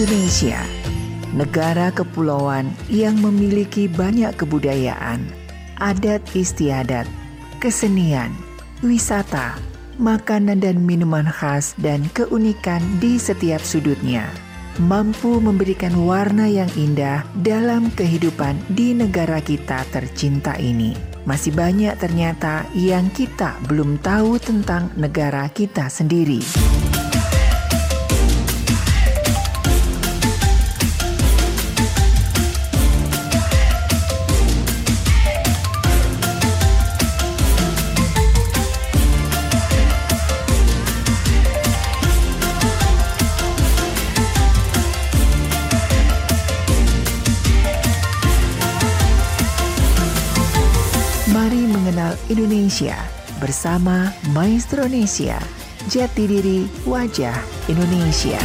Indonesia, negara kepulauan yang memiliki banyak kebudayaan, adat istiadat, kesenian, wisata, makanan dan minuman khas dan keunikan di setiap sudutnya mampu memberikan warna yang indah dalam kehidupan di negara kita tercinta ini. Masih banyak ternyata yang kita belum tahu tentang negara kita sendiri. Indonesia bersama Maestro Indonesia. Jati diri wajah Indonesia.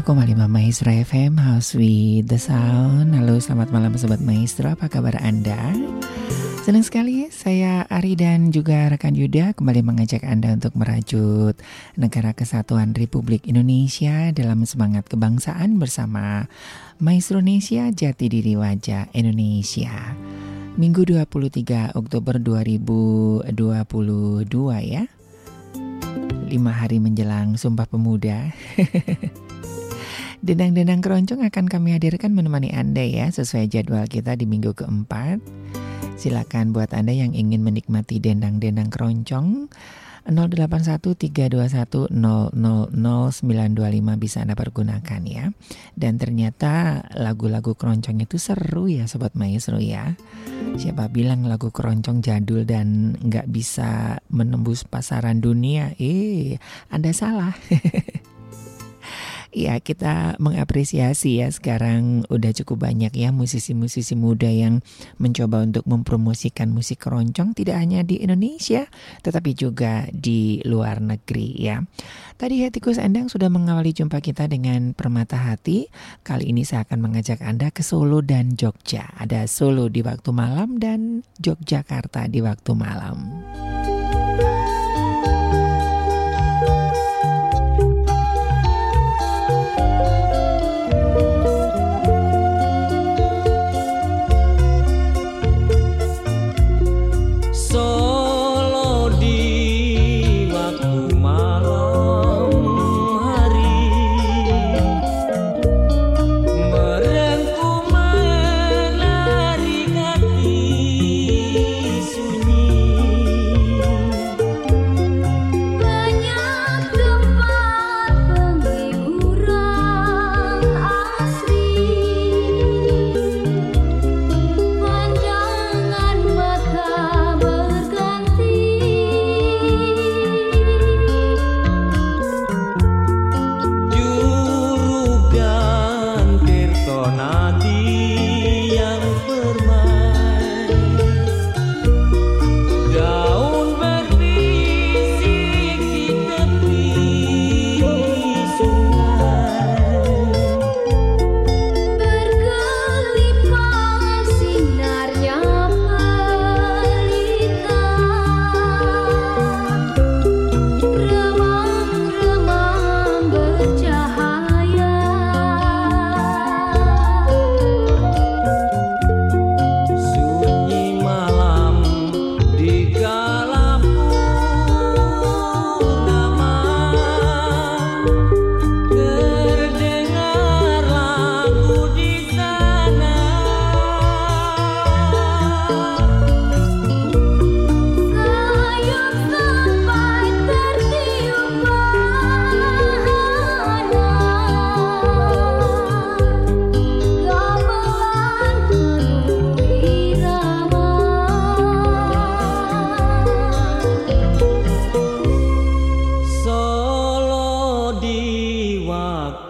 92,5 Maestro FM House with the Sound Halo selamat malam Sobat Maestro Apa kabar Anda? Senang sekali saya Ari dan juga rekan Yuda kembali mengajak Anda untuk merajut Negara Kesatuan Republik Indonesia dalam semangat kebangsaan bersama Maestro Indonesia Jati Diri Wajah Indonesia Minggu 23 Oktober 2022 ya lima hari menjelang Sumpah Pemuda. Dendang-dendang keroncong akan kami hadirkan menemani Anda ya sesuai jadwal kita di minggu keempat. Silakan buat Anda yang ingin menikmati dendang-dendang keroncong 081321000925 bisa Anda pergunakan ya. Dan ternyata lagu-lagu keroncong itu seru ya Sobat Maestro ya. Siapa bilang lagu keroncong jadul dan nggak bisa menembus pasaran dunia? Eh, Anda salah. ya kita mengapresiasi ya sekarang udah cukup banyak ya musisi-musisi muda yang mencoba untuk mempromosikan musik keroncong tidak hanya di Indonesia tetapi juga di luar negeri ya. Tadi Hatikus Endang sudah mengawali jumpa kita dengan Permata Hati. Kali ini saya akan mengajak Anda ke Solo dan Jogja. Ada Solo di waktu malam dan Yogyakarta di waktu malam.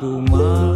吗？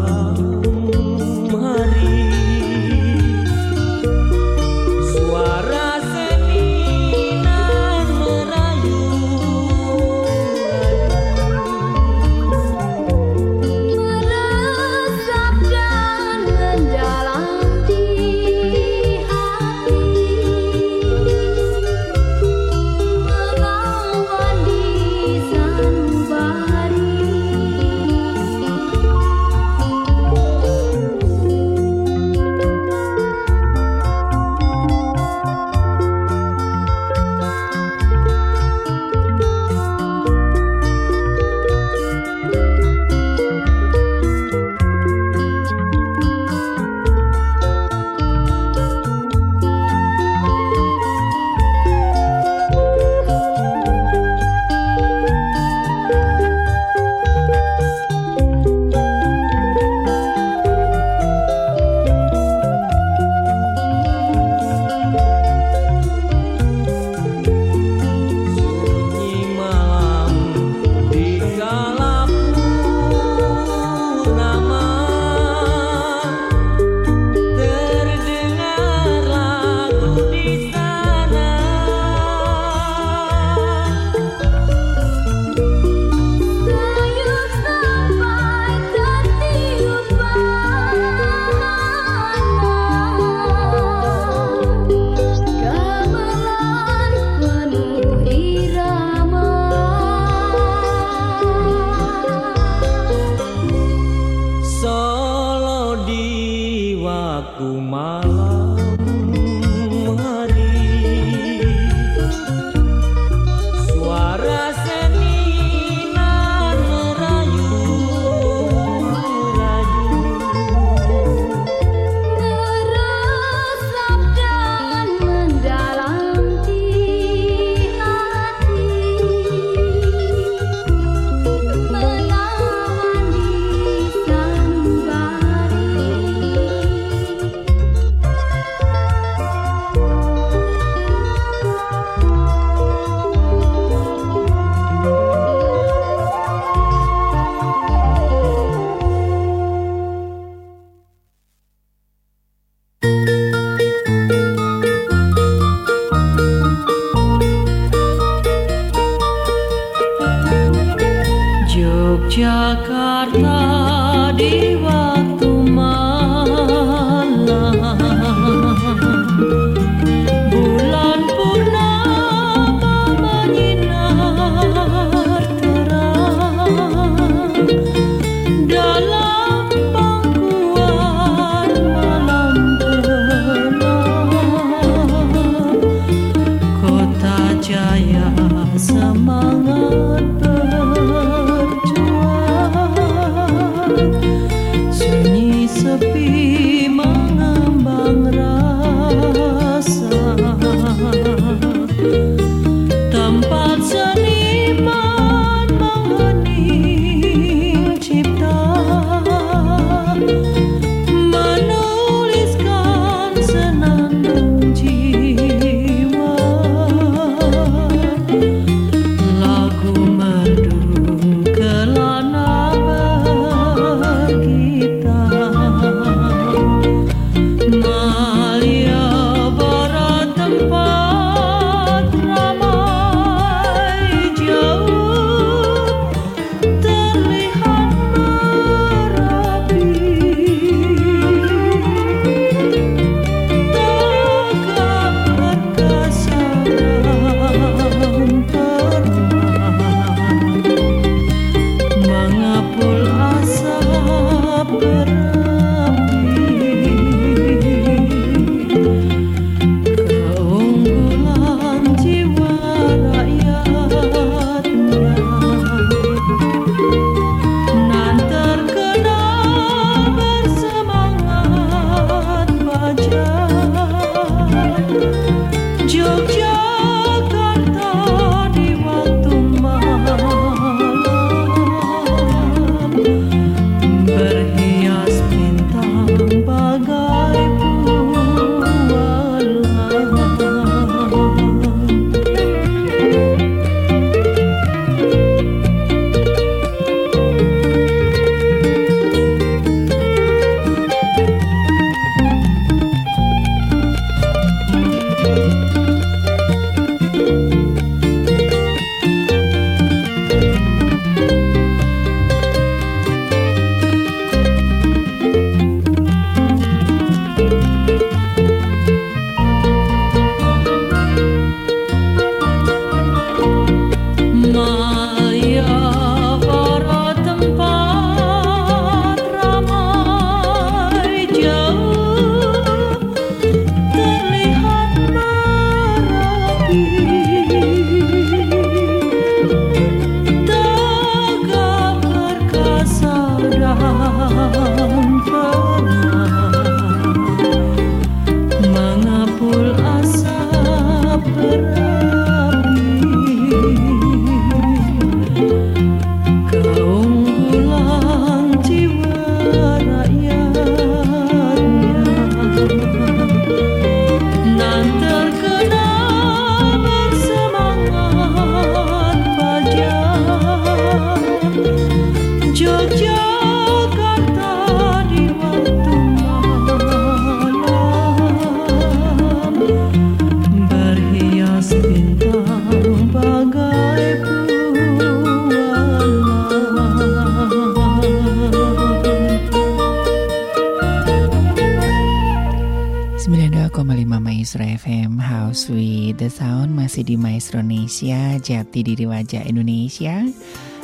Jati Diri Wajah Indonesia.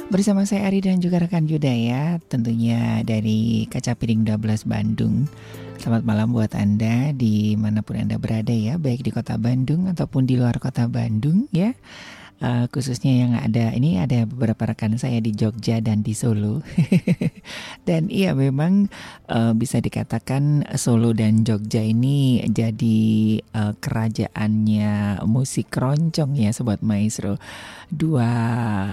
Bersama saya Ari dan juga rekan Yuda ya, tentunya dari Kaca Piring 12 Bandung. Selamat malam buat Anda di mana pun Anda berada ya, baik di kota Bandung ataupun di luar kota Bandung ya uh, khususnya yang ada ini ada beberapa rekan saya di Jogja dan di Solo. Dan iya memang uh, bisa dikatakan Solo dan Jogja ini jadi uh, kerajaannya musik keroncong ya sobat maestro. Dua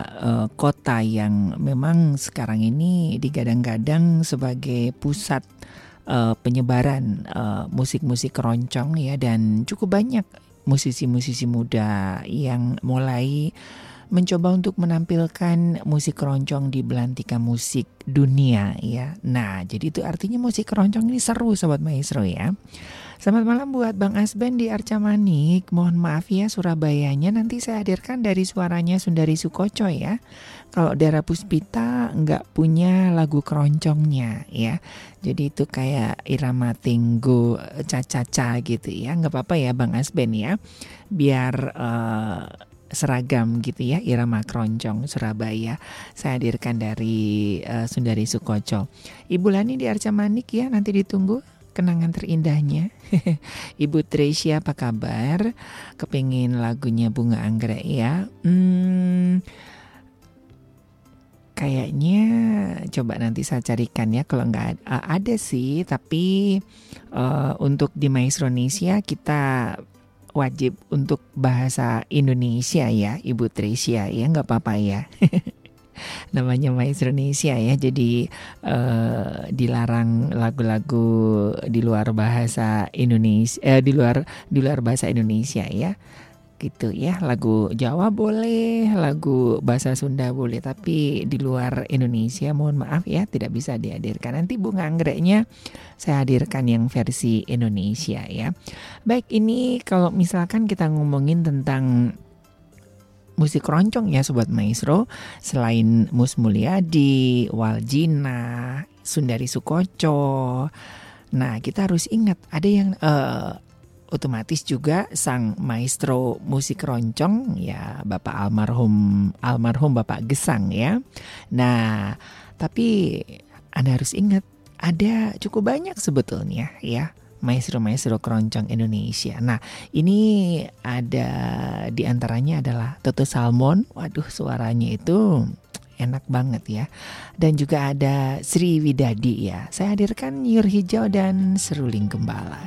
uh, kota yang memang sekarang ini digadang-gadang sebagai pusat uh, penyebaran musik-musik uh, keroncong ya dan cukup banyak musisi-musisi muda yang mulai mencoba untuk menampilkan musik keroncong di belantika musik dunia ya. Nah, jadi itu artinya musik keroncong ini seru sobat maestro ya. Selamat malam buat Bang Asben di Arca Manik. Mohon maaf ya Surabayanya nanti saya hadirkan dari suaranya Sundari Sukoco ya. Kalau daerah Puspita nggak punya lagu keroncongnya ya. Jadi itu kayak irama tinggu caca-caca gitu ya. Nggak apa-apa ya Bang Asben ya. Biar uh, seragam gitu ya irama keroncong Surabaya saya hadirkan dari uh, Sundari Sukoco Ibu Lani di Arca Manik ya nanti ditunggu kenangan terindahnya. Ibu Tresya apa kabar? Kepingin lagunya Bunga Anggrek ya? Hmm, kayaknya coba nanti saya carikan ya. Kalau nggak ada, ada sih tapi uh, untuk di Maestro Indonesia kita wajib untuk bahasa Indonesia ya Ibu Tricia ya. Nggak apa-apa ya namanya Maestro Indonesia ya. Jadi uh, dilarang lagu-lagu di luar bahasa Indonesia eh, di luar di luar bahasa Indonesia ya. Gitu ya. Lagu Jawa boleh lagu bahasa Sunda boleh tapi di luar Indonesia mohon maaf ya tidak bisa dihadirkan. Nanti bunga anggreknya saya hadirkan yang versi Indonesia ya. Baik ini kalau misalkan kita ngomongin tentang musik keroncong ya Sobat Maestro. Selain Mus Mulyadi, Waljina, Sundari Sukoco. Nah kita harus ingat ada yang uh, otomatis juga sang maestro musik roncong ya Bapak almarhum almarhum Bapak Gesang ya. Nah, tapi Anda harus ingat ada cukup banyak sebetulnya ya maestro-maestro keroncong Indonesia. Nah, ini ada di antaranya adalah Toto Salmon. Waduh, suaranya itu enak banget ya. Dan juga ada Sri Widadi ya. Saya hadirkan Yur Hijau dan Seruling Gembala.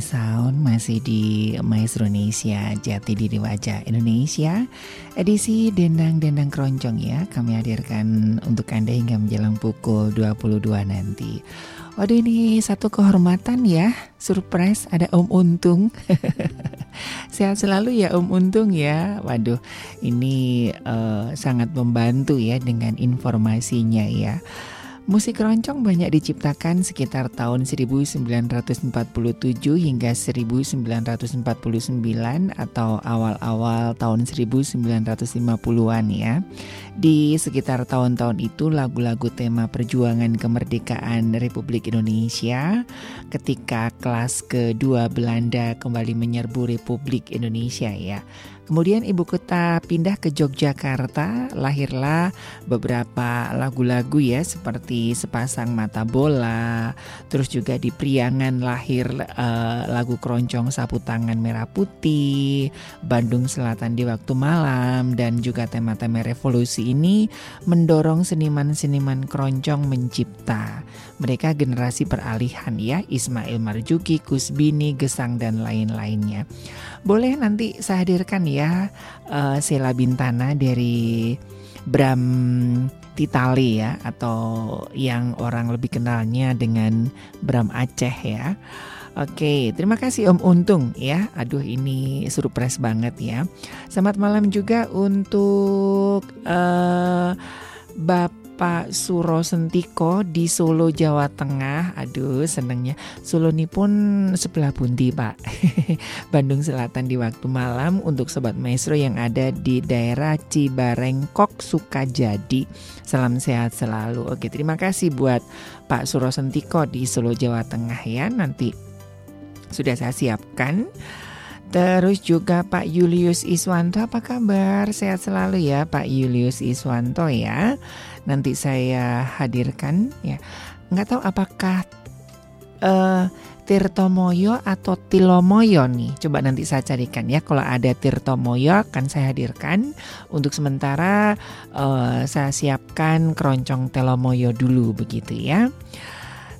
Sound masih di Maestro Indonesia Jati Diri Wajah Indonesia. Edisi Dendang-Dendang Keroncong ya kami hadirkan untuk Anda hingga menjelang pukul 22 nanti. Waduh ini satu kehormatan ya surprise ada Om Untung. Sehat selalu ya Om Untung ya. Waduh ini uh, sangat membantu ya dengan informasinya ya Musik keroncong banyak diciptakan sekitar tahun 1947 hingga 1949 atau awal-awal tahun 1950-an ya. Di sekitar tahun-tahun itu lagu-lagu tema perjuangan kemerdekaan Republik Indonesia ketika kelas kedua Belanda kembali menyerbu Republik Indonesia ya. Kemudian ibu kota pindah ke Yogyakarta, lahirlah beberapa lagu-lagu ya seperti Sepasang Mata Bola, terus juga di Priangan lahir uh, lagu keroncong Sapu Tangan Merah Putih, Bandung Selatan di Waktu Malam dan juga tema-tema revolusi ini mendorong seniman-seniman keroncong mencipta. Mereka generasi peralihan ya, Ismail Marjuki, Kusbini, Gesang dan lain-lainnya. Boleh nanti saya hadirkan ya uh, Sela Bintana dari Bram Titali ya atau yang orang lebih kenalnya dengan Bram Aceh ya. Oke, terima kasih Om Untung ya. Aduh ini surprise banget ya. Selamat malam juga untuk uh, Bapak Pak Suro Sentiko di Solo Jawa Tengah. Aduh senengnya Solo ini pun sebelah bundi Pak. Bandung Selatan di waktu malam untuk Sobat Maestro yang ada di daerah Cibarengkok Sukajadi. Salam sehat selalu. Oke terima kasih buat Pak Suro Sentiko di Solo Jawa Tengah ya. Nanti sudah saya siapkan. Terus juga Pak Julius Iswanto apa kabar? Sehat selalu ya Pak Julius Iswanto ya nanti saya hadirkan ya. Nggak tahu apakah uh, Tirtomoyo atau Tilomoyo nih. Coba nanti saya carikan ya. Kalau ada Tirtomoyo akan saya hadirkan. Untuk sementara uh, saya siapkan keroncong Telomoyo dulu begitu ya.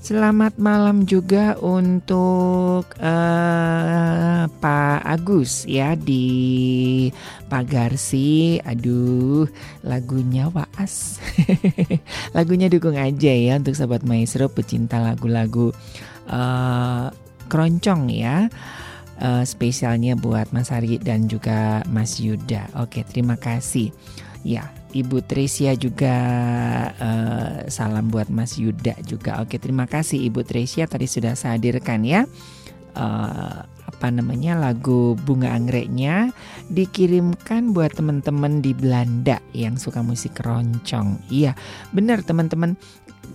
Selamat malam juga untuk uh, Pak Agus ya di Pagarsi. Aduh, lagunya Waas. lagunya dukung aja ya untuk sahabat maestro pecinta lagu-lagu uh, keroncong ya. Uh, spesialnya buat Mas Hari dan juga Mas Yuda. Oke, terima kasih. Ya, Ibu Tresia juga uh, salam buat Mas Yuda juga. Oke, terima kasih Ibu Tresia tadi sudah saya hadirkan ya. Uh, apa namanya lagu bunga anggreknya dikirimkan buat teman-teman di Belanda yang suka musik keroncong. Iya, benar teman-teman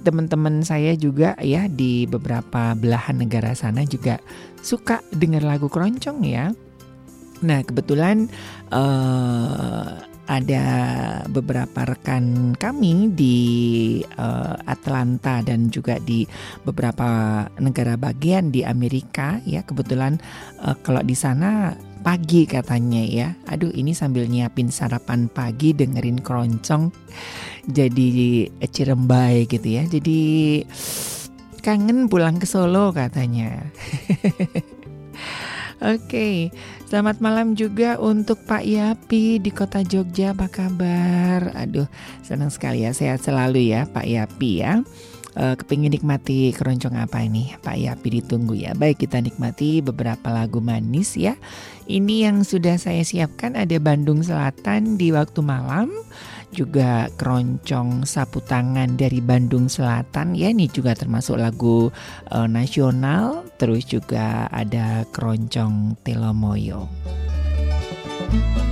teman-teman saya juga ya di beberapa belahan negara sana juga suka dengar lagu keroncong ya. Nah kebetulan uh, ada beberapa rekan kami di uh, Atlanta dan juga di beberapa negara bagian di Amerika ya kebetulan uh, kalau di sana pagi katanya ya. Aduh ini sambil nyiapin sarapan pagi dengerin keroncong jadi cirembai gitu ya. Jadi kangen pulang ke Solo katanya. Oke, selamat malam juga untuk Pak Yapi di kota Jogja. Apa kabar? Aduh, senang sekali ya. Sehat selalu ya Pak Yapi ya uh, kepingin nikmati keroncong apa ini Pak Yapi ditunggu ya Baik kita nikmati beberapa lagu manis ya Ini yang sudah saya siapkan ada Bandung Selatan di waktu malam juga keroncong sapu tangan dari Bandung Selatan ya ini juga termasuk lagu uh, nasional terus juga ada keroncong Telomoyo. you.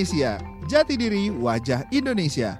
Maestronesia, jati diri wajah Indonesia.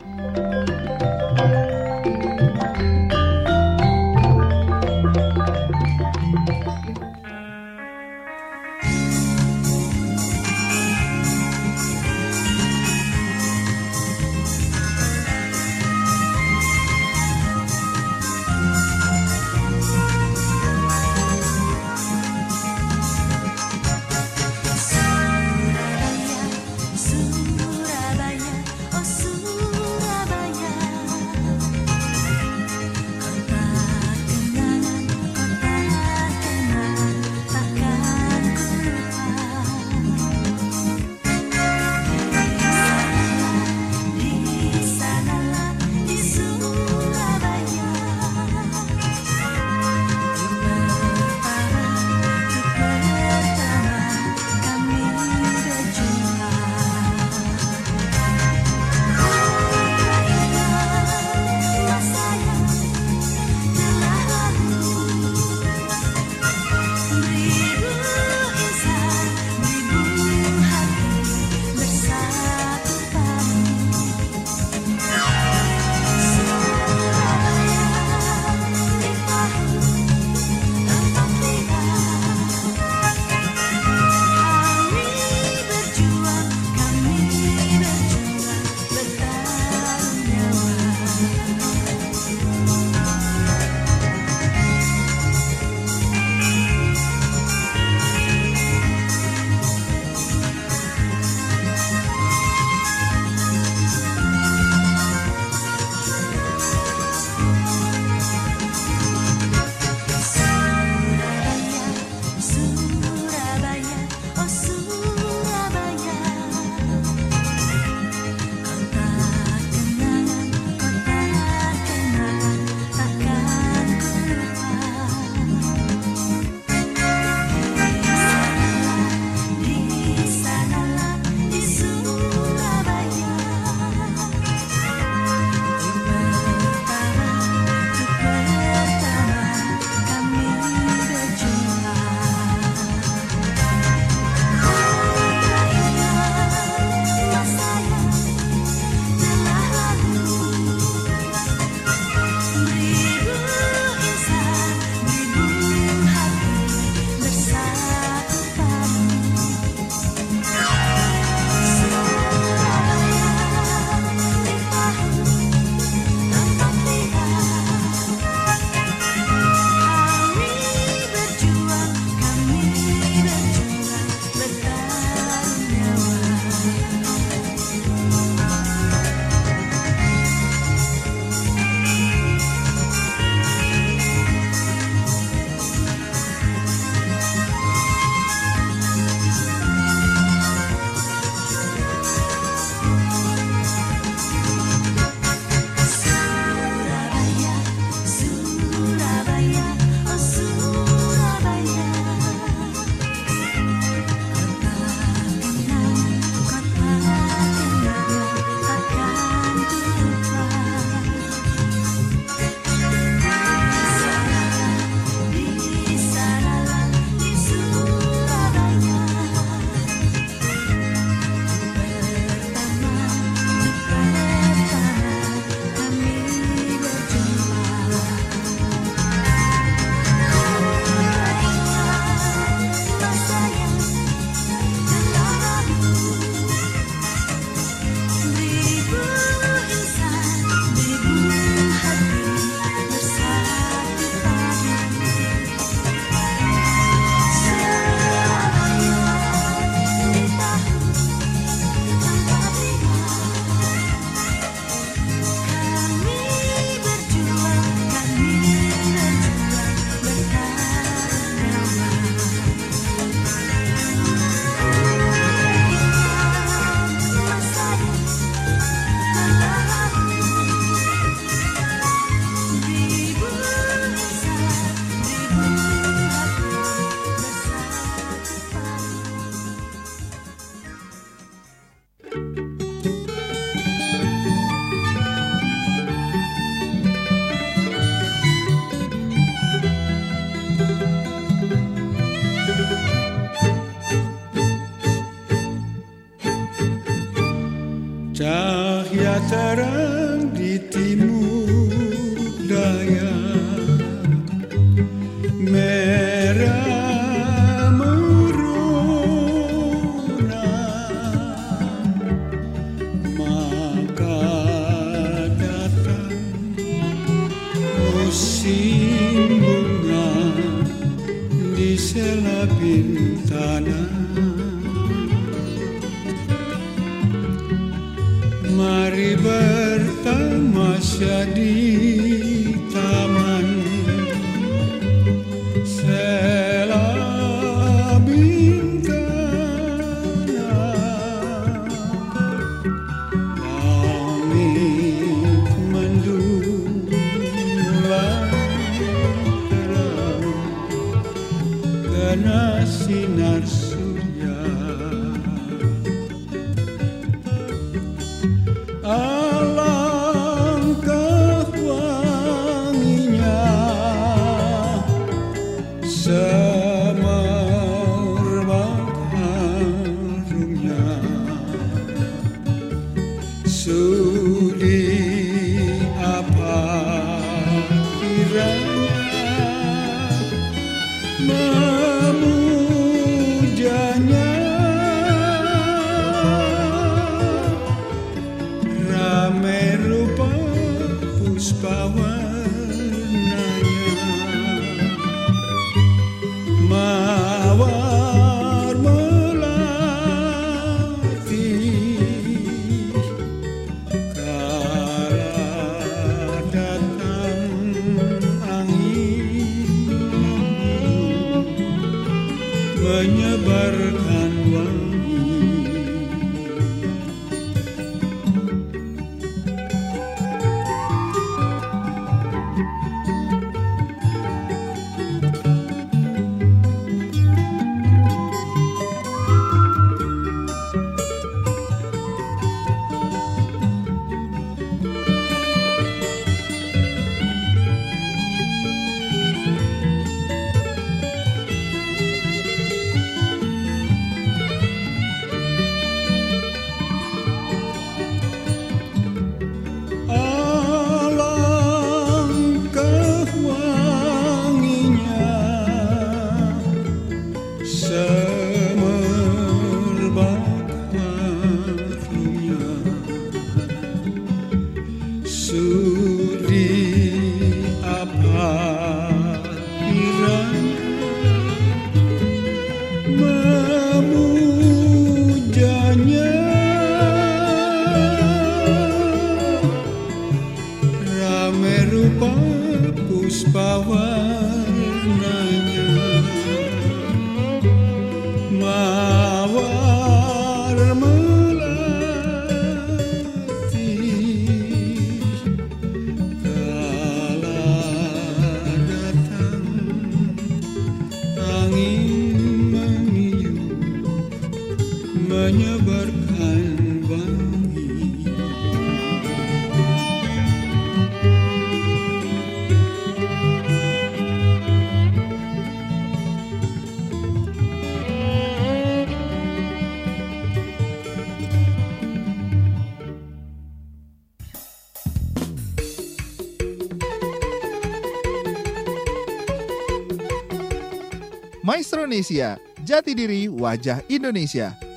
Maestronesia, jati diri wajah Indonesia.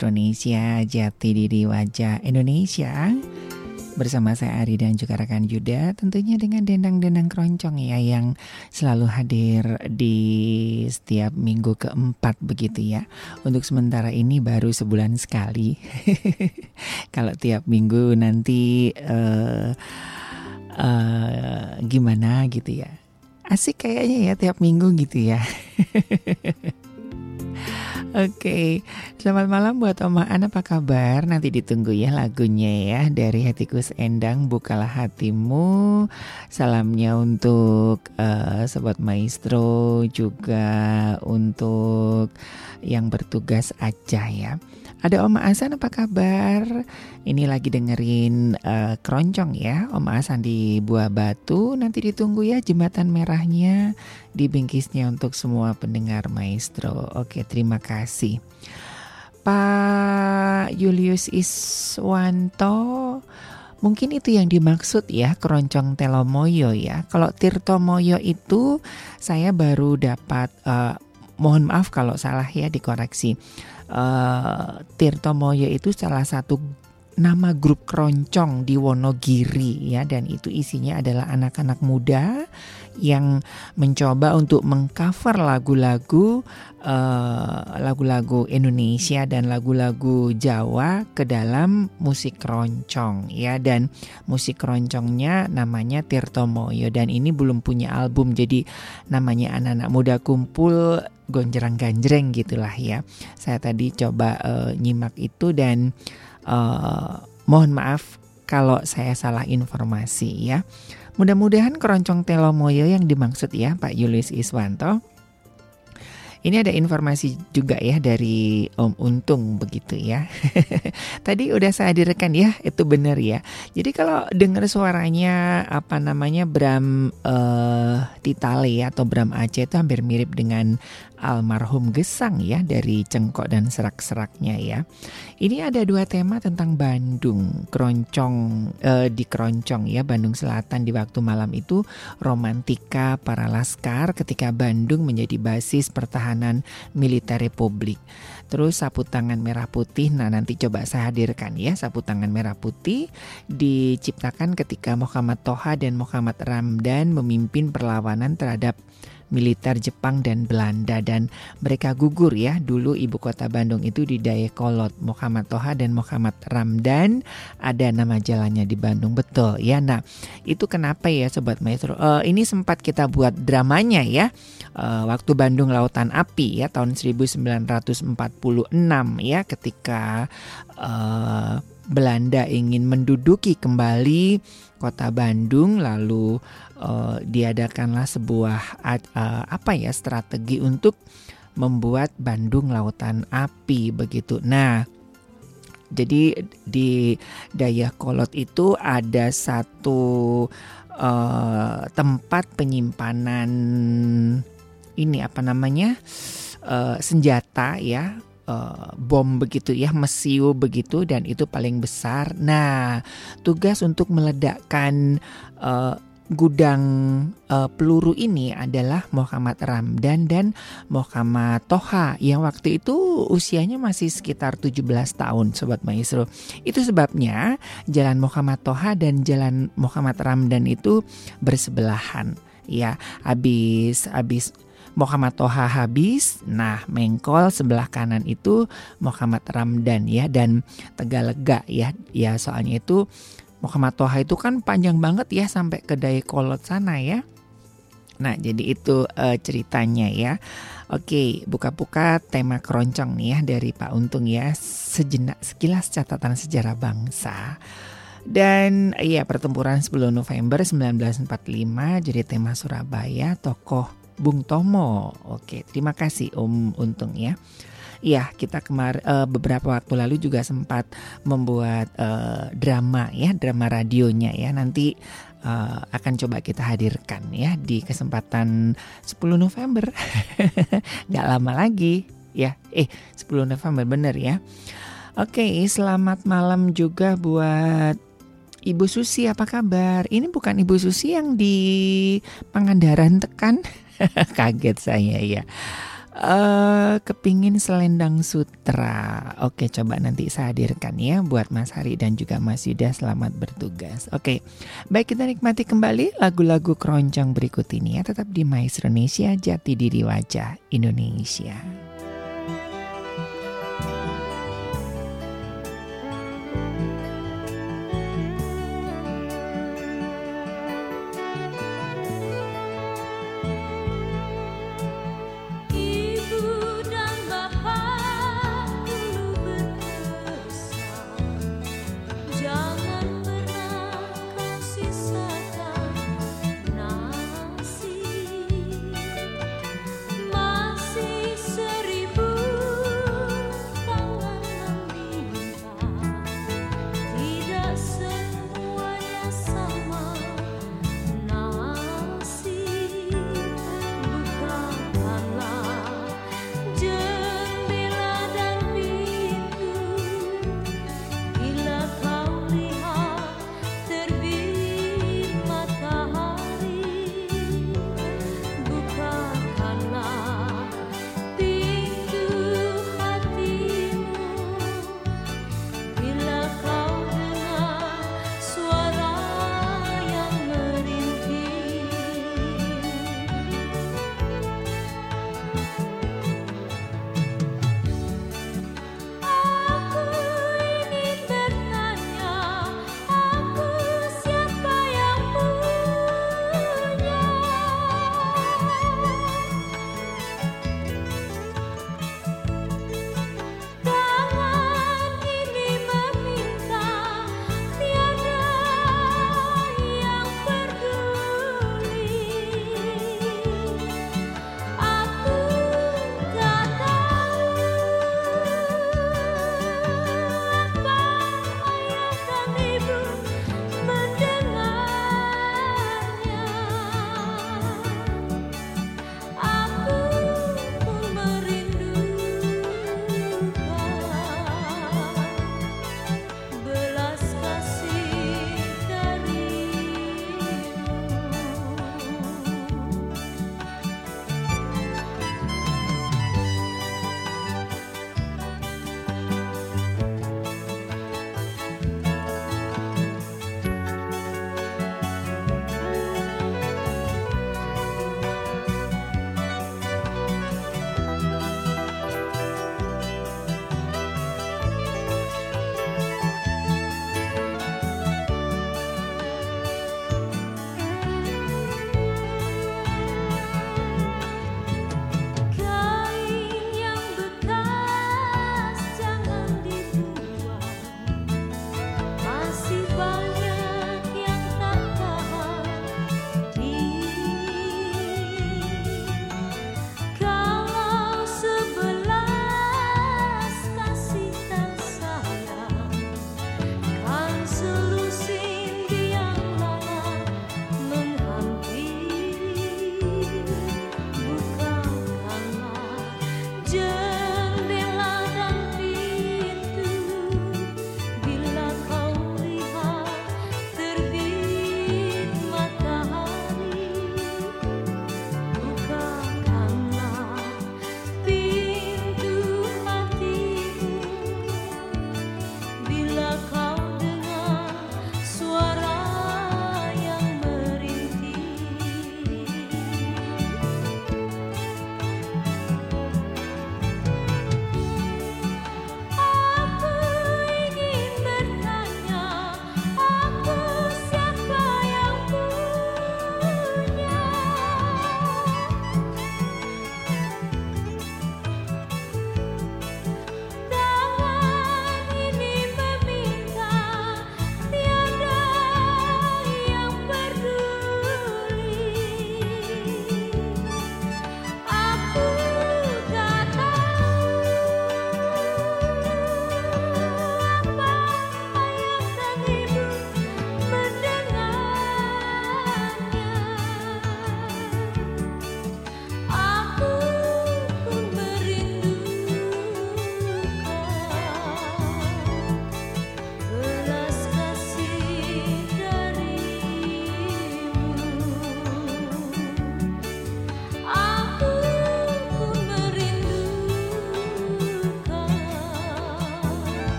Indonesia Jati diri wajah Indonesia. Bersama saya Ari dan juga rekan Yuda Tentunya dengan dendang-dendang keroncong ya Yang selalu hadir di setiap minggu keempat begitu ya. Untuk sementara ini baru sebulan sekali. Kalau tiap minggu nanti uh, uh, Gimana gitu ya. Asik kayaknya ya tiap minggu gitu ya. Oke, selamat malam buat Oma An apa kabar? Nanti ditunggu ya lagunya ya dari Hatikus Endang Bukalah Hatimu. Salamnya untuk uh, Sobat Maestro juga untuk yang bertugas aja ya. Ada Oma Asan apa kabar? Ini lagi dengerin uh, keroncong ya. Oma Asan di Buah Batu. Nanti ditunggu ya jembatan merahnya Di bingkisnya untuk semua pendengar maestro. Oke terima kasih. Pak Julius Iswanto Mungkin itu yang dimaksud ya keroncong Telomoyo ya. Kalau Tirto Moyo itu saya baru dapat uh, Mohon maaf kalau salah ya dikoreksi uh, Tirto Moyo itu salah satu nama grup keroncong di Wonogiri ya. Dan itu isinya adalah anak-anak muda yang mencoba untuk mengcover lagu-lagu uh, lagu-lagu Indonesia dan lagu-lagu Jawa ke dalam musik keroncong ya dan musik keroncongnya namanya Tirto Moyo dan ini belum punya album jadi namanya anak-anak muda kumpul gonjreng-ganjreng gitulah ya. Saya tadi coba uh, nyimak itu dan uh, mohon maaf kalau saya salah informasi ya. Mudah-mudahan keroncong telomoyo yang dimaksud ya Pak Julius Iswanto ini ada informasi juga ya dari Om Untung begitu ya. Tadi udah saya direkan ya, itu benar ya. Jadi kalau dengar suaranya apa namanya Bram uh, Titale atau Bram Aceh itu hampir mirip dengan almarhum Gesang ya dari Cengkok dan Serak-seraknya ya. Ini ada dua tema tentang Bandung, keroncong eh, di keroncong ya Bandung Selatan di waktu malam itu romantika para laskar ketika Bandung menjadi basis pertahanan militer Republik. Terus sapu tangan merah putih, nah nanti coba saya hadirkan ya sapu tangan merah putih diciptakan ketika Muhammad Toha dan Muhammad Ramdan memimpin perlawanan terhadap militer Jepang dan Belanda. Dan mereka gugur ya dulu ibu kota Bandung itu di Dayakolot Muhammad Toha dan Muhammad Ramdan. Ada nama jalannya di Bandung betul. Ya nah itu kenapa ya sobat maestro uh, ini sempat kita buat dramanya ya uh, waktu Bandung Lautan Api ya tahun 1946 ya ketika uh, Belanda ingin menduduki kembali kota Bandung lalu uh, diadakanlah sebuah uh, apa ya strategi untuk membuat Bandung lautan api begitu. Nah, jadi di Dayakolot itu ada satu uh, tempat penyimpanan ini apa namanya uh, senjata ya uh, bom begitu ya, mesiu begitu dan itu paling besar. Nah, tugas untuk meledakkan uh, gudang uh, peluru ini adalah Muhammad Ramdan dan Muhammad Toha yang waktu itu usianya masih sekitar 17 tahun Sobat Maestro. Itu sebabnya Jalan Muhammad Toha dan Jalan Muhammad Ramdan itu bersebelahan. Ya, habis habis Muhammad Toha habis, nah Mengkol sebelah kanan itu Muhammad Ramdan ya dan Tegalega ya. Ya soalnya itu Toha itu kan panjang banget ya sampai ke Dayakolot sana ya. Nah, jadi itu uh, ceritanya ya. Oke, buka-buka tema keroncong nih ya dari Pak Untung ya. Sejenak sekilas catatan sejarah bangsa. Dan ya pertempuran 10 November 1945 jadi tema Surabaya tokoh Bung Tomo. Oke, terima kasih Om Untung ya. Iya, kita kemar uh, beberapa waktu lalu juga sempat membuat uh, drama ya, drama radionya ya. Nanti uh, akan coba kita hadirkan ya di kesempatan 10 November. Gak lama lagi ya. Eh, 10 November bener ya. Oke, selamat malam juga buat Ibu Susi apa kabar? Ini bukan Ibu Susi yang di Pangandaran tekan. Kaget saya ya. Eh, kepingin selendang sutra. Oke, coba nanti saya hadirkan ya buat Mas Hari dan juga Mas Yuda. Selamat bertugas. Oke, baik kita nikmati kembali lagu-lagu keroncong berikut ini ya. Tetap di Maestro Indonesia, Jati Diri Wajah Indonesia.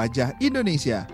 Wajah Indonesia.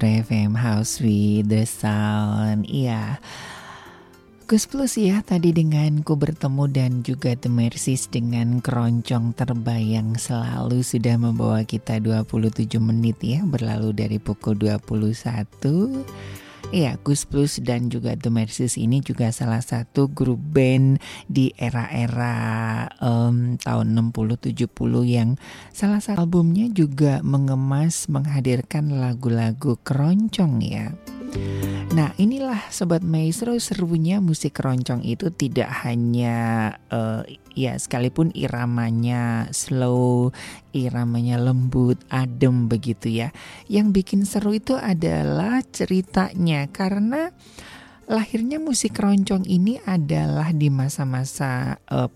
Maestro FM House with the Sound. Iya. Gus Plus ya tadi dengan ku bertemu dan juga The Mercies dengan keroncong terbayang selalu sudah membawa kita 27 menit ya berlalu dari pukul 21 Iya, Gus Plus dan juga The Mercies ini juga salah satu grup band di era-era um, tahun 60-70 yang salah satu albumnya juga mengemas menghadirkan lagu-lagu keroncong ya. Nah inilah Sobat Maestro serunya musik keroncong itu tidak hanya uh, ya sekalipun iramanya slow, iramanya lembut, adem begitu ya. Yang bikin seru itu adalah ceritanya karena lahirnya musik keroncong ini adalah di masa-masa uh,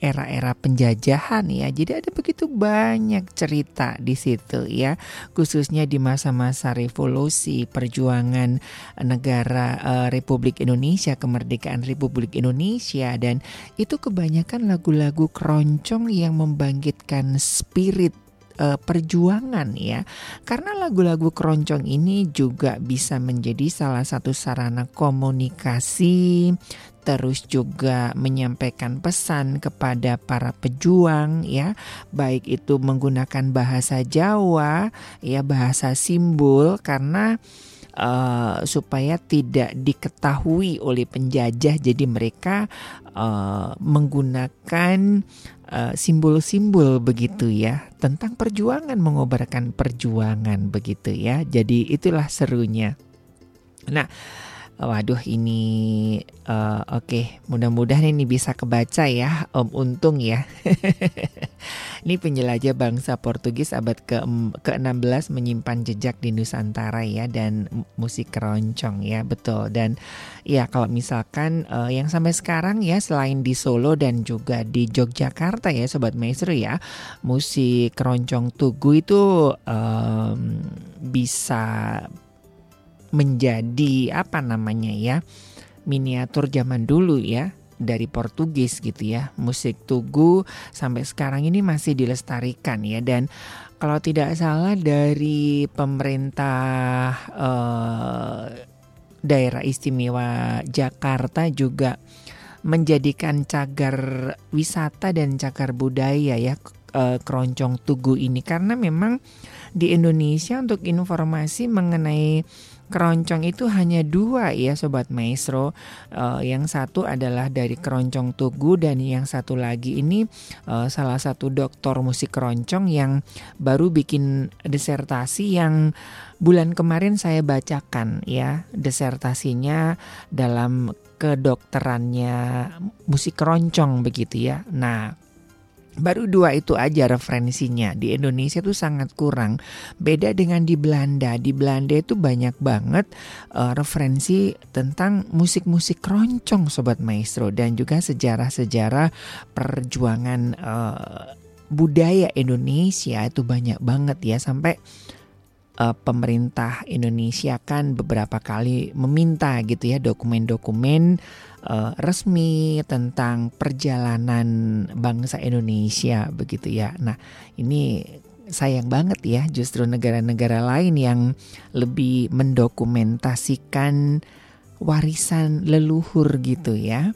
era-era penjajahan ya. Jadi ada begitu banyak cerita di situ ya, khususnya di masa-masa revolusi, perjuangan negara uh, Republik Indonesia, kemerdekaan Republik Indonesia dan itu kebanyakan lagu-lagu keroncong yang membangkitkan spirit uh, perjuangan ya. Karena lagu-lagu keroncong ini juga bisa menjadi salah satu sarana komunikasi terus juga menyampaikan pesan kepada para pejuang ya, baik itu menggunakan bahasa Jawa ya, bahasa simbol karena uh, supaya tidak diketahui oleh penjajah jadi mereka uh, menggunakan simbol simbol-simbol begitu ya. Tentang perjuangan mengobarkan perjuangan begitu ya. Jadi itulah serunya. Nah Waduh ini uh, oke okay. mudah-mudahan ini bisa kebaca ya Om Untung ya. ini penjelajah bangsa Portugis abad ke ke-16 menyimpan jejak di Nusantara ya dan musik keroncong ya betul dan ya kalau misalkan uh, yang sampai sekarang ya selain di Solo dan juga di Yogyakarta ya sobat maestro ya musik keroncong tugu itu um, bisa menjadi apa namanya ya miniatur zaman dulu ya dari Portugis gitu ya musik tugu sampai sekarang ini masih dilestarikan ya. Dan kalau tidak salah dari pemerintah eh, daerah istimewa Jakarta juga menjadikan cagar wisata dan cagar budaya ya eh, keroncong tugu ini. Karena memang di Indonesia untuk informasi mengenai keroncong itu hanya dua ya sobat maestro. Uh, yang satu adalah dari keroncong tugu dan yang satu lagi ini uh, salah satu doktor musik keroncong yang baru bikin desertasi yang bulan kemarin saya bacakan ya desertasinya dalam kedokterannya musik keroncong begitu ya. Nah, Baru dua itu aja referensinya. Di Indonesia tuh sangat kurang. Beda dengan di Belanda. Di Belanda itu banyak banget uh, referensi tentang musik-musik keroncong sobat maestro dan juga sejarah-sejarah perjuangan uh, budaya Indonesia itu banyak banget ya sampai uh, pemerintah Indonesia kan beberapa kali meminta gitu ya dokumen-dokumen uh, resmi tentang perjalanan bangsa Indonesia begitu ya. Nah, ini sayang banget ya justru negara-negara lain yang lebih mendokumentasikan warisan leluhur gitu ya.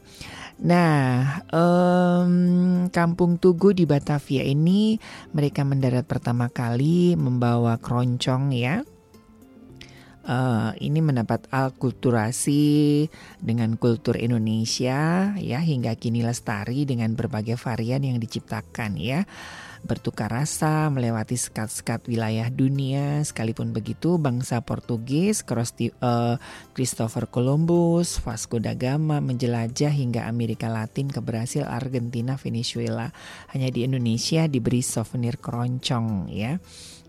Nah, um, Kampung Tugu di Batavia ini mereka mendarat pertama kali membawa keroncong ya uh, ini mendapat alkulturasi dengan kultur Indonesia ya hingga kini lestari dengan berbagai varian yang diciptakan ya. Bertukar rasa melewati sekat-sekat wilayah dunia. Sekalipun begitu bangsa Portugis uh, Christopher Columbus Vasco da Gama menjelajah hingga Amerika Latin ke Brasil Argentina Venezuela. Hanya di Indonesia diberi souvenir keroncong ya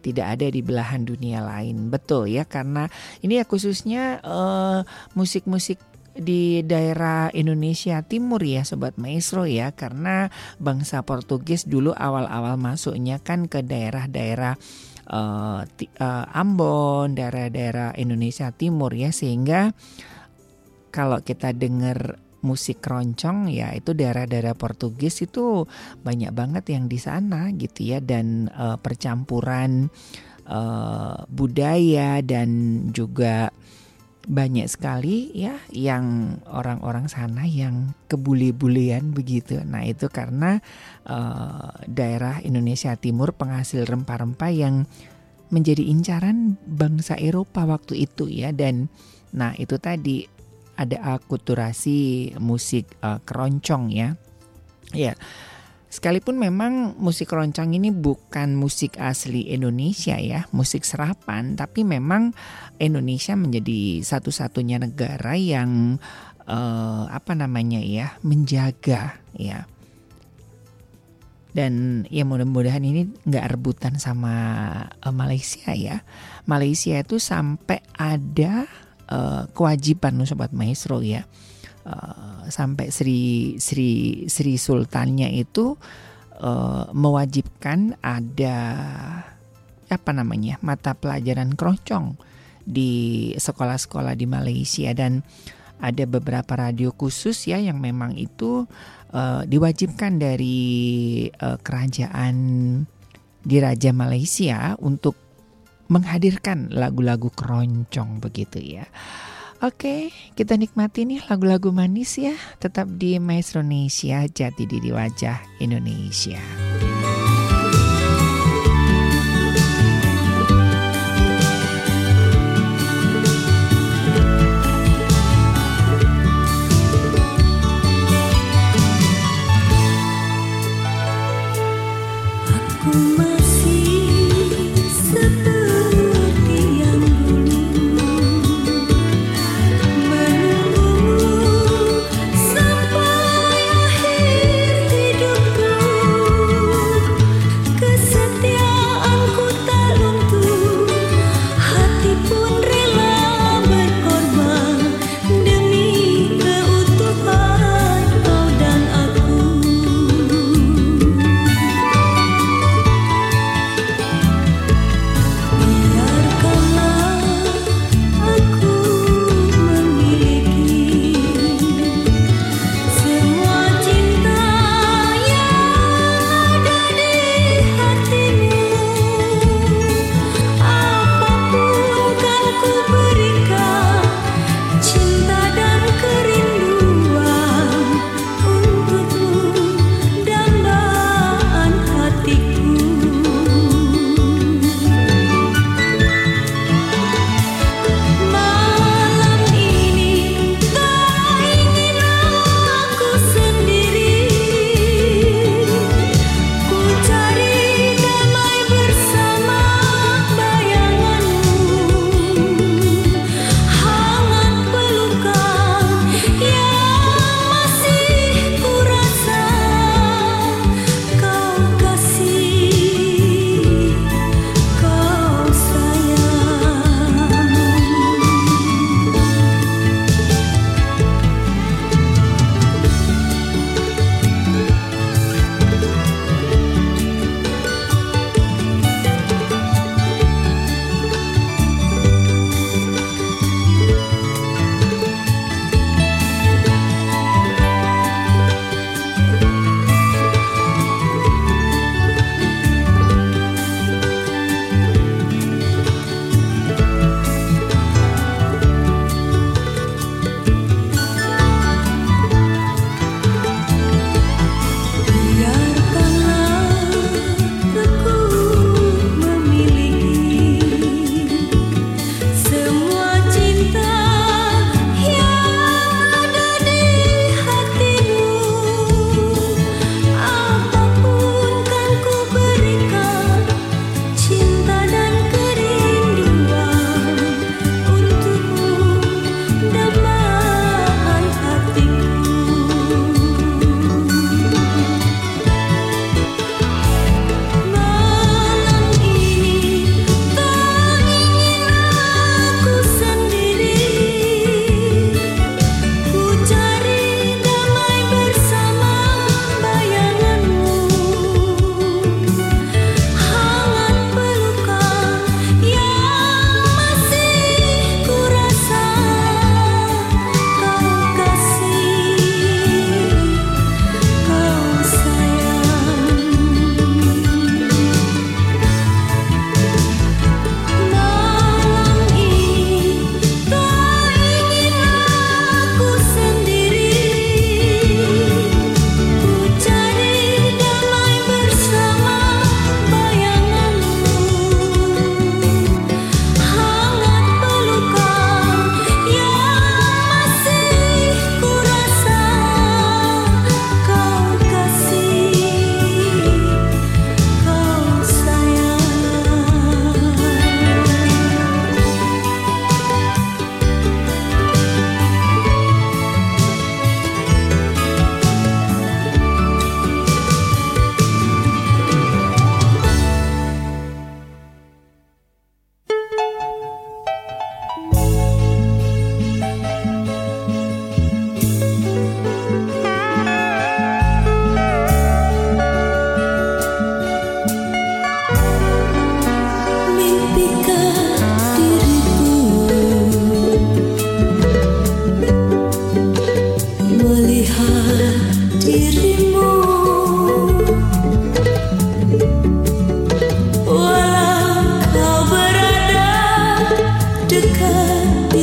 tidak ada di belahan dunia lain. Betul ya karena ini ya khususnya uh, musik-musik di daerah Indonesia Timur ya sobat maestro ya karena bangsa Portugis dulu awal-awal masuknya kan ke daerah-daerah uh, uh, Ambon, daerah-daerah Indonesia Timur ya sehingga kalau kita dengar musik keroncong ya itu daerah-daerah Portugis itu banyak banget yang di sana gitu ya dan uh, percampuran eh, budaya dan juga banyak sekali ya yang orang-orang sana yang kebule-bulean begitu. Nah, itu karena eh, daerah Indonesia Timur penghasil rempah-rempah yang menjadi incaran bangsa Eropa waktu itu ya dan nah itu tadi ada akulturasi musik eh, keroncong ya. Ya. Sekalipun memang musik keroncong ini bukan musik asli Indonesia ya, musik serapan, tapi memang Indonesia menjadi satu-satunya negara yang eh, apa namanya ya, menjaga ya. Dan ya mudah-mudahan ini nggak rebutan sama eh, Malaysia ya. Malaysia itu sampai ada eh, kewajiban loh sobat maestro ya. Eh, sampai Sri Sri Sri Sultannya itu eh, mewajibkan ada apa namanya mata pelajaran keroncong di sekolah-sekolah di Malaysia dan ada beberapa radio khusus ya yang memang itu eh, diwajibkan dari eh, kerajaan di Raja Malaysia untuk menghadirkan lagu-lagu keroncong begitu ya. Oke, kita nikmati nih lagu-lagu manis ya, tetap di Maestro Indonesia Jati Diri Wajah Indonesia.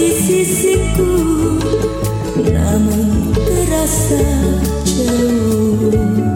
di sisiku Namun terasa jauh.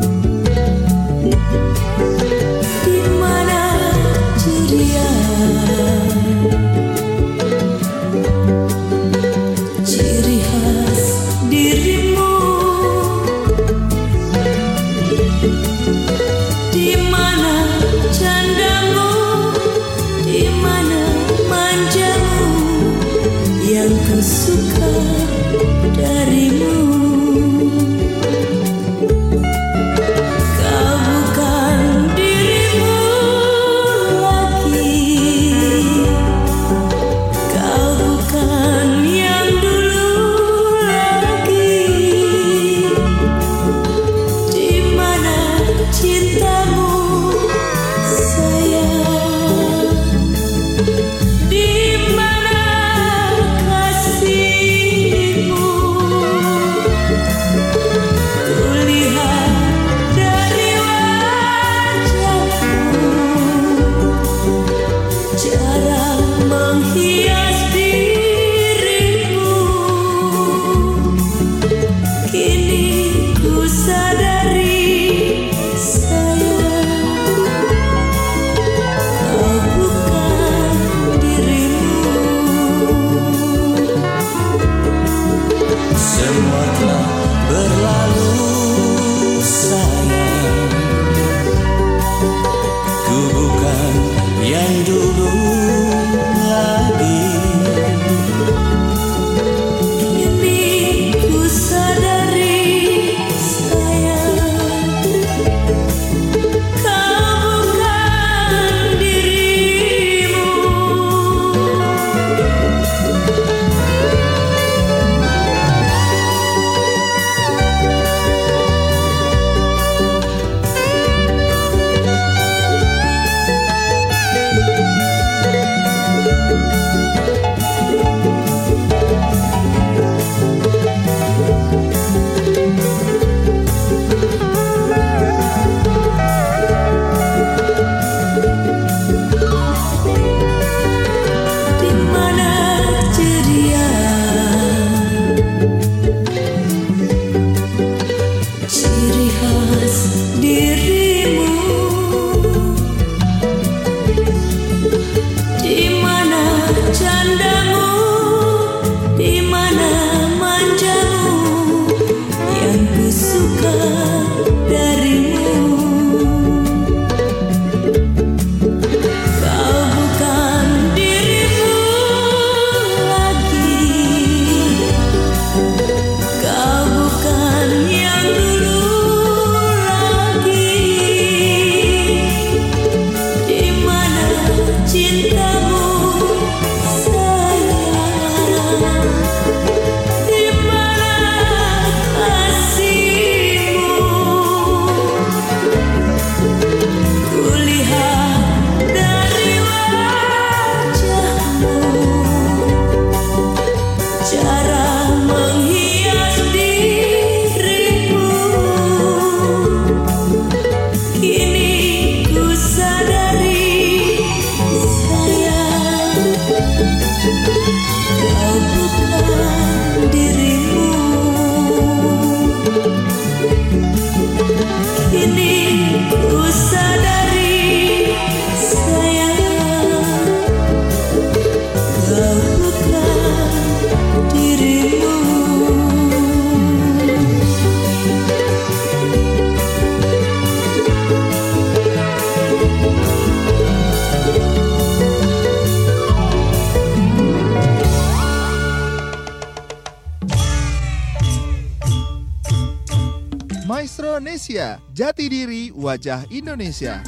Wajah Indonesia.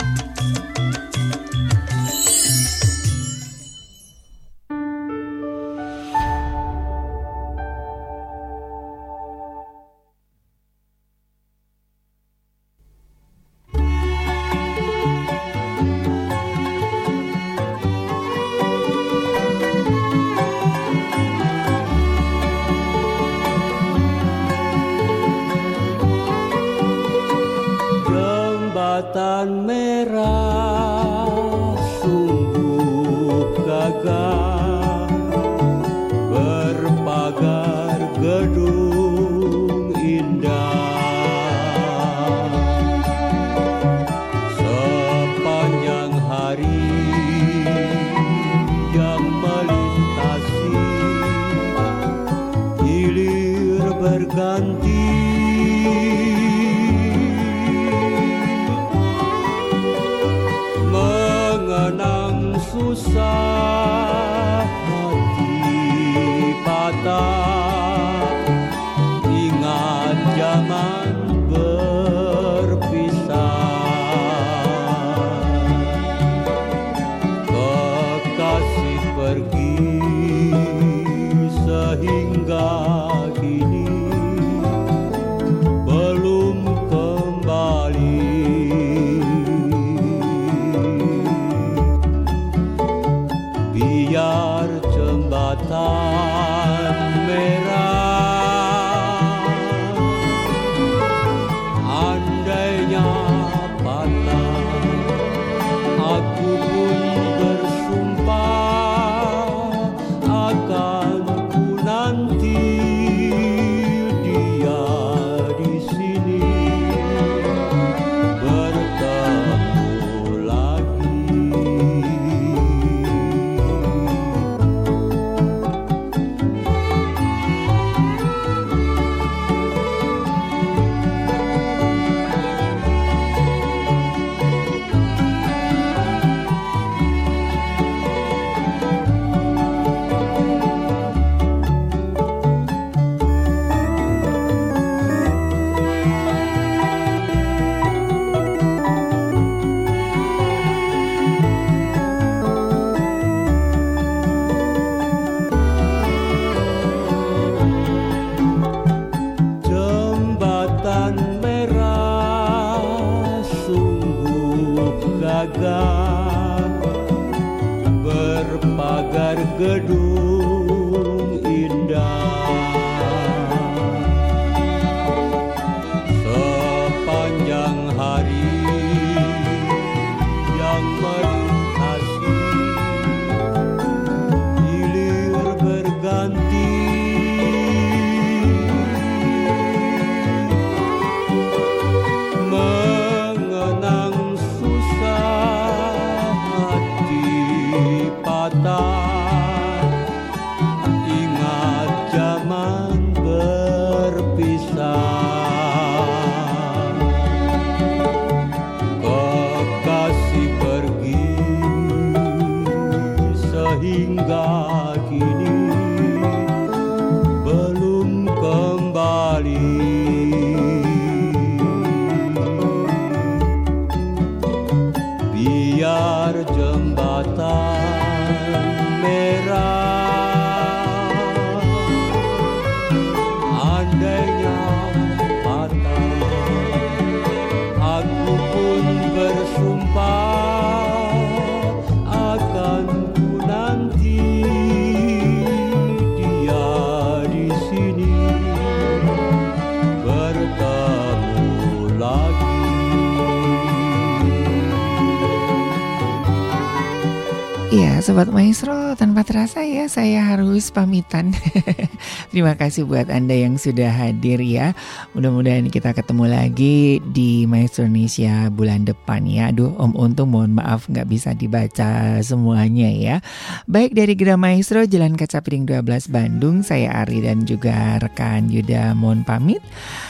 Ya saya harus pamitan. Terima kasih buat Anda yang sudah hadir ya. Mudah-mudahan kita ketemu lagi di Maestro Indonesia bulan depan ya. Aduh Om Untung mohon maaf nggak bisa dibaca semuanya ya. Baik dari Gra Maestro Jalan Kaca Piring 12 Bandung, saya Ari dan juga rekan Yuda mohon pamit.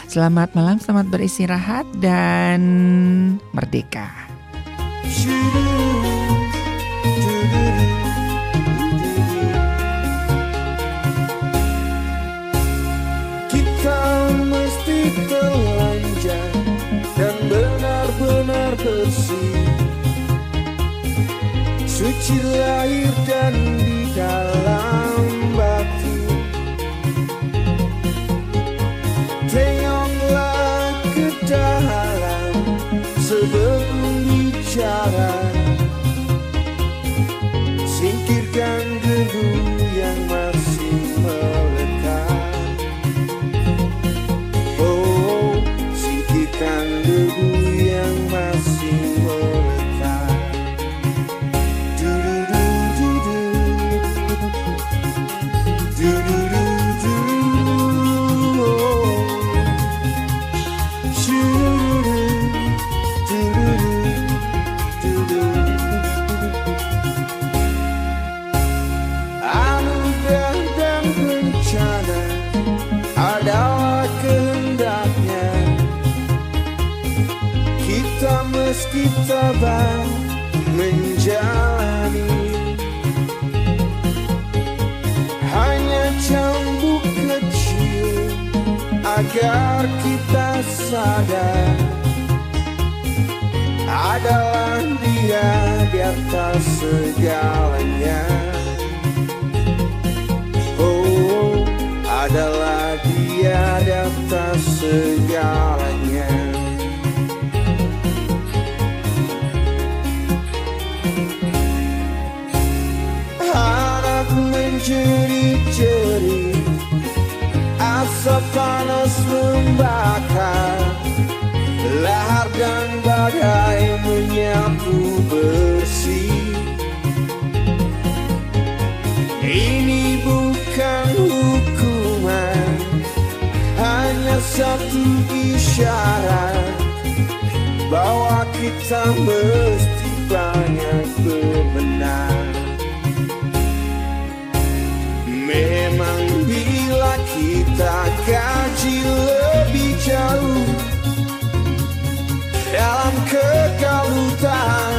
Selamat malam, selamat beristirahat dan merdeka. Suci lahir dan di dalam you. Sadar Adalah dia di atas segalanya. Oh, adalah dia di atas segalanya. Harap menjerit-jerit Asap panas membakar Lahar dan badai menyapu bersih. Ini bukan hukuman Hanya satu isyarat. Bahwa kita mesti banyak berbenah. Memang bila kita kaji lebih jauh Dalam kekalutan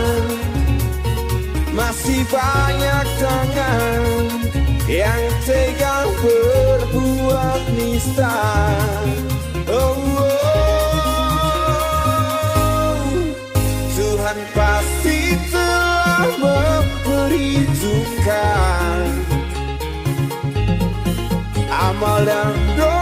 masih banyak tangan yang tega berbuat nista. Oh, oh, Tuhan pasti telah memperhitungkan amal dan dosa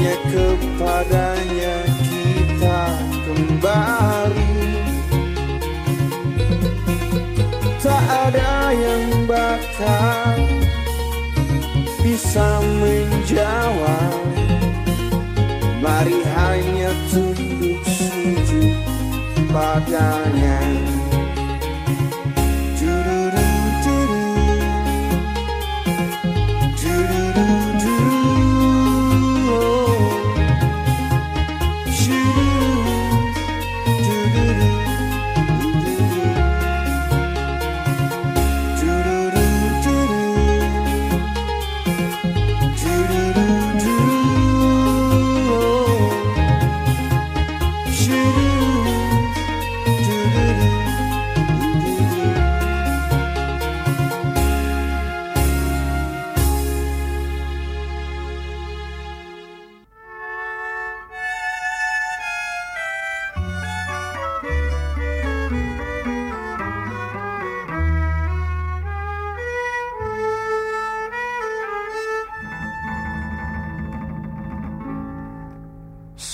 Hanya kepadanya kita kembali. Tak ada yang bakal bisa menjawab. Mari hanya tunduk sujud padanya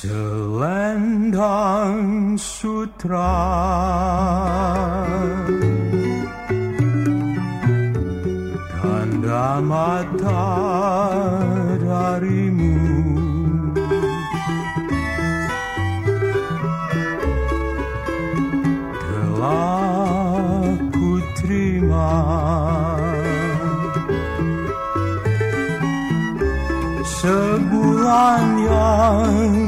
Selendang sutra. Mata darimu telah ku terima. Sebulan yang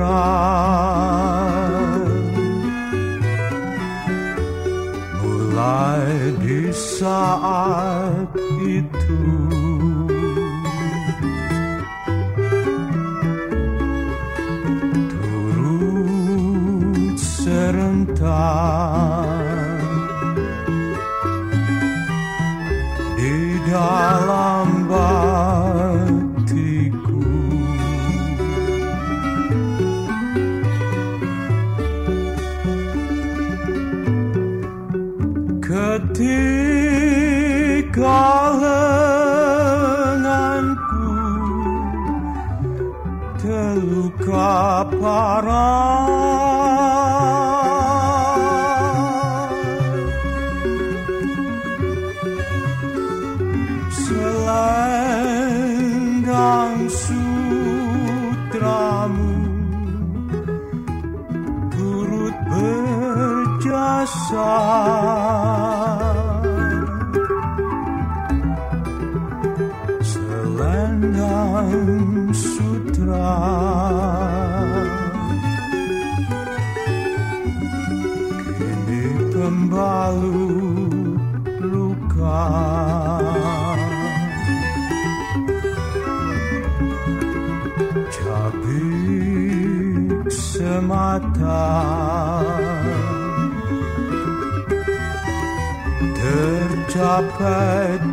sutra mulai di saat papa